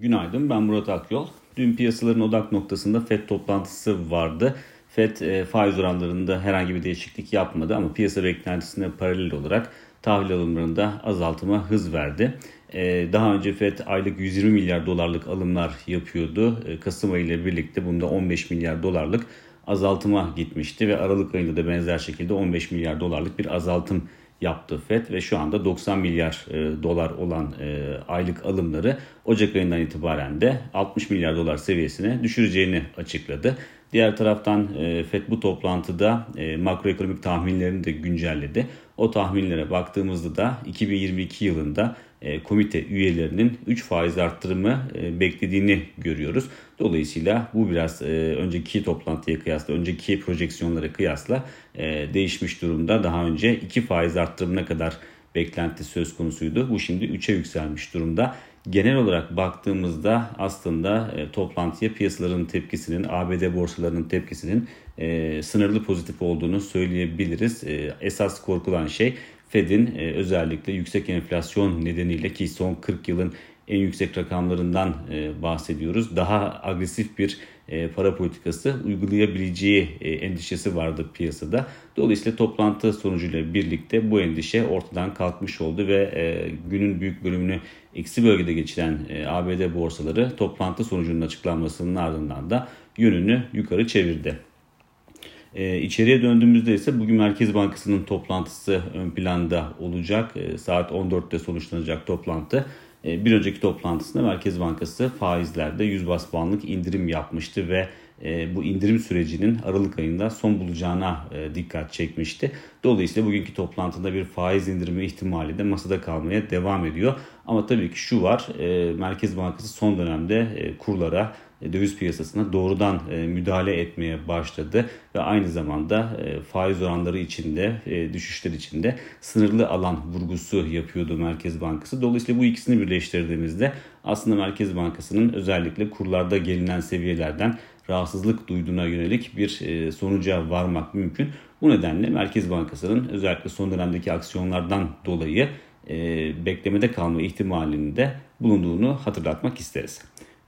Günaydın ben Murat Akyol. Dün piyasaların odak noktasında FED toplantısı vardı. FED e, faiz oranlarında herhangi bir değişiklik yapmadı ama piyasa beklentisine paralel olarak tahvil alımlarında azaltıma hız verdi. E, daha önce FED aylık 120 milyar dolarlık alımlar yapıyordu. E, Kasım ayı ile birlikte bunda 15 milyar dolarlık azaltıma gitmişti ve Aralık ayında da benzer şekilde 15 milyar dolarlık bir azaltım yaptı FED ve şu anda 90 milyar e, dolar olan e, aylık alımları Ocak ayından itibaren de 60 milyar dolar seviyesine düşüreceğini açıkladı. Diğer taraftan e, FED bu toplantıda e, makroekonomik tahminlerini de güncelledi. O tahminlere baktığımızda da 2022 yılında komite üyelerinin 3 faiz arttırımı e, beklediğini görüyoruz. Dolayısıyla bu biraz e, önceki toplantıya kıyasla, önceki projeksiyonlara kıyasla değişmiş durumda. Daha önce 2 faiz arttırımına kadar beklenti söz konusuydu. Bu şimdi 3'e yükselmiş durumda. Genel olarak baktığımızda aslında e, toplantıya piyasaların tepkisinin, ABD borsalarının tepkisinin e, sınırlı pozitif olduğunu söyleyebiliriz. E, esas korkulan şey Fed'in e, özellikle yüksek enflasyon nedeniyle ki son 40 yılın en yüksek rakamlarından e, bahsediyoruz. Daha agresif bir e, para politikası uygulayabileceği e, endişesi vardı piyasada. Dolayısıyla toplantı sonucuyla birlikte bu endişe ortadan kalkmış oldu ve günün büyük bölümünü eksi bölgede geçiren ABD borsaları toplantı sonucunun açıklanmasının ardından da yönünü yukarı çevirdi. E, içeriye döndüğümüzde ise bugün Merkez Bankası'nın toplantısı ön planda olacak. Saat 14'te sonuçlanacak toplantı. E, bir önceki toplantısında Merkez Bankası faizlerde 100 bas puanlık indirim yapmıştı ve e, bu indirim sürecinin Aralık ayında son bulacağına e, dikkat çekmişti. Dolayısıyla bugünkü toplantıda bir faiz indirimi ihtimali de masada kalmaya devam ediyor. Ama tabii ki şu var Merkez Bankası son dönemde kurlara döviz piyasasına doğrudan e, müdahale etmeye başladı ve aynı zamanda e, faiz oranları içinde e, düşüşler içinde sınırlı alan vurgusu yapıyordu Merkez Bankası. Dolayısıyla bu ikisini birleştirdiğimizde aslında Merkez Bankası'nın özellikle kurlarda gelinen seviyelerden rahatsızlık duyduğuna yönelik bir sonuca varmak mümkün. Bu nedenle Merkez Bankası'nın özellikle son dönemdeki aksiyonlardan dolayı beklemede kalma ihtimalinde bulunduğunu hatırlatmak isteriz.